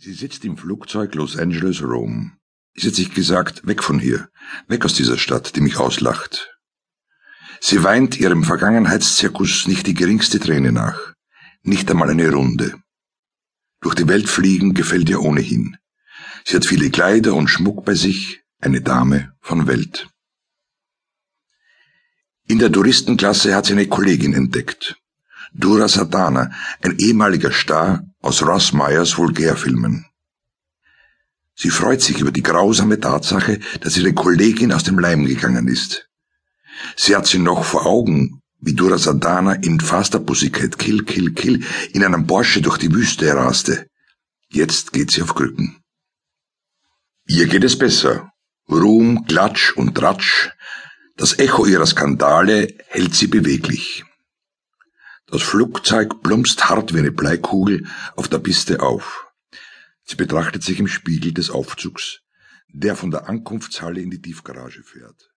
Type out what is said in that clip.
Sie sitzt im Flugzeug Los Angeles Rome. Sie hat sich gesagt, weg von hier, weg aus dieser Stadt, die mich auslacht. Sie weint ihrem Vergangenheitszirkus nicht die geringste Träne nach, nicht einmal eine Runde. Durch die Welt fliegen gefällt ihr ohnehin. Sie hat viele Kleider und Schmuck bei sich, eine Dame von Welt. In der Touristenklasse hat sie eine Kollegin entdeckt. Dura Satana, ein ehemaliger Star aus Ross Meyers Vulgärfilmen. Sie freut sich über die grausame Tatsache, dass ihre Kollegin aus dem Leim gegangen ist. Sie hat sie noch vor Augen, wie Dura Satana in Faster Pussycat Kill Kill Kill in einem Porsche durch die Wüste raste. Jetzt geht sie auf Krücken. Ihr geht es besser. Ruhm, Klatsch und Tratsch, das Echo ihrer Skandale hält sie beweglich. Das Flugzeug plumpst hart wie eine Bleikugel auf der Piste auf. Sie betrachtet sich im Spiegel des Aufzugs, der von der Ankunftshalle in die Tiefgarage fährt.